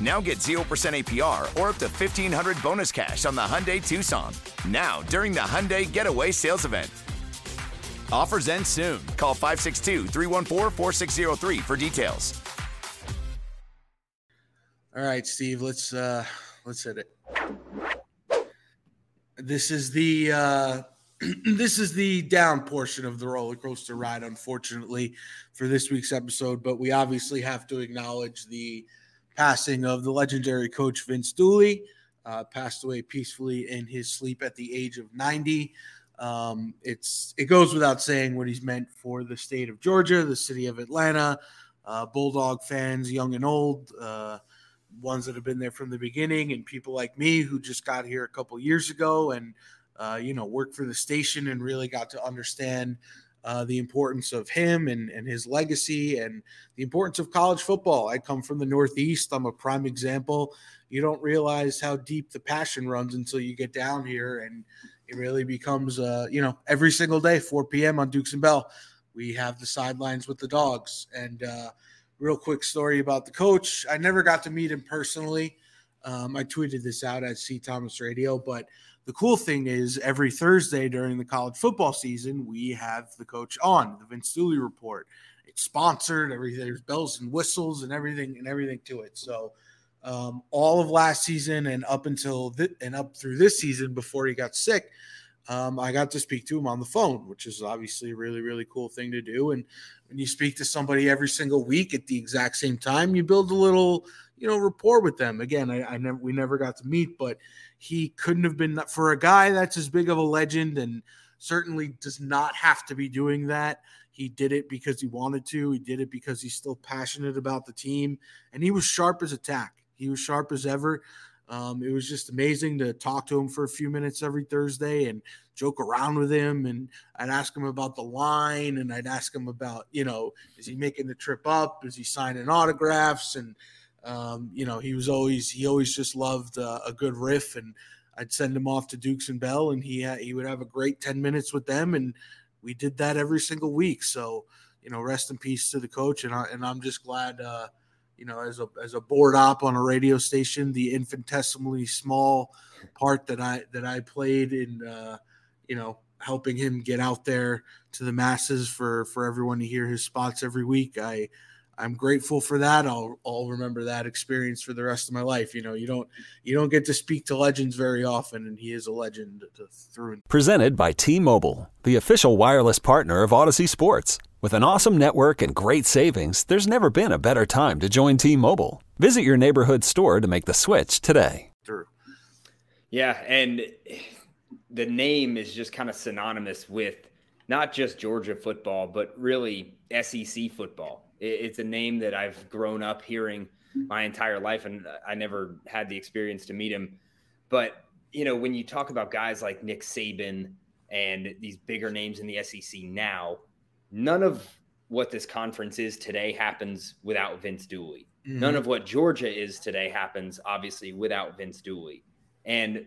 Now get 0% APR or up to 1500 bonus cash on the Hyundai Tucson. Now, during the Hyundai Getaway Sales Event. Offers end soon. Call 562 314 4603 for details. All right, Steve, let's uh let's hit it. This is the uh this is the down portion of the roller coaster ride, unfortunately, for this week's episode. But we obviously have to acknowledge the passing of the legendary coach Vince Dooley, uh, passed away peacefully in his sleep at the age of 90. Um, it's it goes without saying what he's meant for the state of Georgia, the city of Atlanta, uh, Bulldog fans, young and old, uh, ones that have been there from the beginning, and people like me who just got here a couple years ago and uh, you know worked for the station and really got to understand uh, the importance of him and, and his legacy and the importance of college football. I come from the Northeast. I'm a prime example. You don't realize how deep the passion runs until you get down here, and it really becomes, uh, you know, every single day, 4 p.m. on Dukes and Bell, we have the sidelines with the dogs. And uh, real quick story about the coach. I never got to meet him personally. Um, I tweeted this out at C Thomas Radio, but the cool thing is every Thursday during the college football season, we have the coach on the Vince Dooley report. It's sponsored, everything there's bells and whistles and everything and everything to it. So um, all of last season and up until th- and up through this season before he got sick, um, I got to speak to him on the phone, which is obviously a really, really cool thing to do. And when you speak to somebody every single week at the exact same time, you build a little, you know, rapport with them. Again, I, I never, we never got to meet, but he couldn't have been for a guy that's as big of a legend and certainly does not have to be doing that. He did it because he wanted to. He did it because he's still passionate about the team, and he was sharp as a tack. He was sharp as ever. Um, it was just amazing to talk to him for a few minutes every Thursday and joke around with him. And I'd ask him about the line, and I'd ask him about, you know, is he making the trip up? Is he signing autographs? And um, you know, he was always he always just loved uh, a good riff, and I'd send him off to Dukes and Bell, and he he would have a great ten minutes with them, and we did that every single week. So you know, rest in peace to the coach, and I, and I'm just glad. Uh, you know, as a as a board op on a radio station, the infinitesimally small part that I that I played in, uh, you know, helping him get out there to the masses for for everyone to hear his spots every week. I I'm grateful for that. I'll I'll remember that experience for the rest of my life. You know, you don't you don't get to speak to legends very often, and he is a legend through and Presented by T-Mobile, the official wireless partner of Audacy Sports. With an awesome network and great savings, there's never been a better time to join T-Mobile. Visit your neighborhood store to make the switch today. through. Yeah, and the name is just kind of synonymous with not just Georgia football, but really SEC football. It- It's a name that I've grown up hearing my entire life, and I never had the experience to meet him. But you know, when you talk about guys like Nick Saban and these bigger names in the SEC now, none of what this conference is today happens without Vince Dooley. Mm-hmm. None of what Georgia is today happens obviously without Vince Dooley. And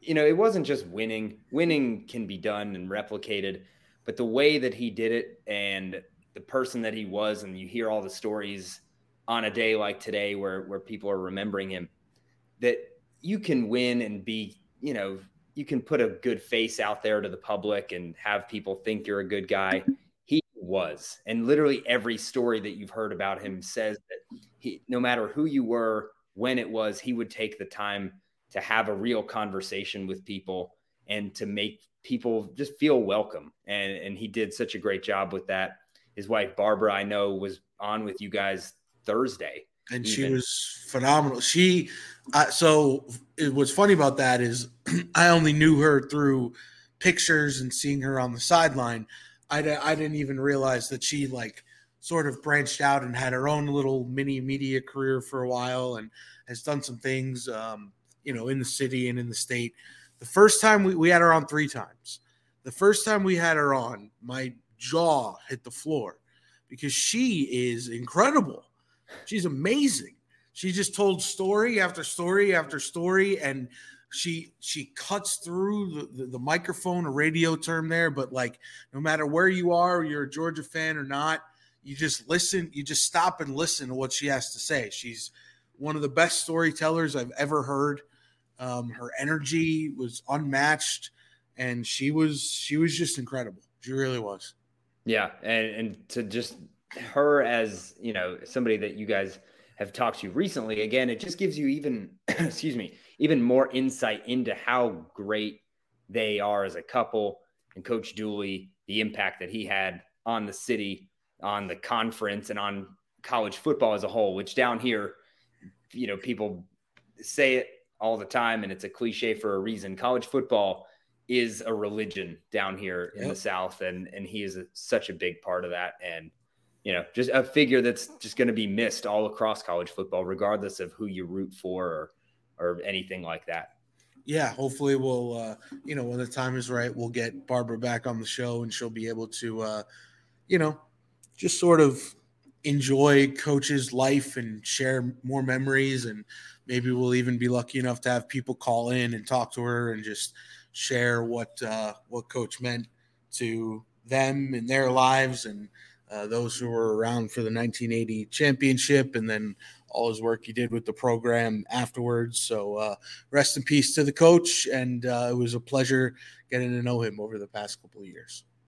you know, it wasn't just winning. Winning can be done and replicated, but the way that he did it and the person that he was, and you hear all the stories on a day like today where where people are remembering him, that you can win and be, you know, you can put a good face out there to the public and have people think you're a good guy. Mm-hmm. He was, and literally every story that you've heard about him says that he, no matter who you were, when it was, he would take the time to have a real conversation with people and to make people just feel welcome. And and he did such a great job with that. His wife Barbara, I know, was on with you guys Thursday, and even. she was phenomenal. She, uh, so it, what's funny about that is I only knew her through pictures and seeing her on the sideline. I, I didn't even realize that she like sort of branched out and had her own little mini media career for a while and has done some things. Um, you know, in the city and in the state. The first time we, we had her on three times. The first time we had her on, my jaw hit the floor because she is incredible. She's amazing. She just told story after story after story, and she she cuts through the, the, the, microphone, a radio term there, but like no matter where you are, you're a Georgia fan or not, you just listen, you just stop and listen to what she has to say. She's one of the best storytellers I've ever heard. Um, her energy was unmatched, and she was she was just incredible. She really was. Yeah, and and to just her as you know somebody that you guys have talked to recently again it just gives you even excuse me even more insight into how great they are as a couple and coach dooley the impact that he had on the city on the conference and on college football as a whole which down here you know people say it all the time, and it's a cliche for a reason. College football is a religion down here in yep. the South, and and he is a, such a big part of that. And you know, just a figure that's just going to be missed all across college football, regardless of who you root for or or anything like that. Yeah, hopefully we'll uh, you know when the time is right, we'll get Barbara back on the show, and she'll be able to uh, you know just sort of enjoy coach's life and share more memories and maybe we'll even be lucky enough to have people call in and talk to her and just share what uh, what coach meant to them in their lives and uh, those who were around for the 1980 championship and then all his work he did with the program afterwards. So uh, rest in peace to the coach and uh, it was a pleasure getting to know him over the past couple of years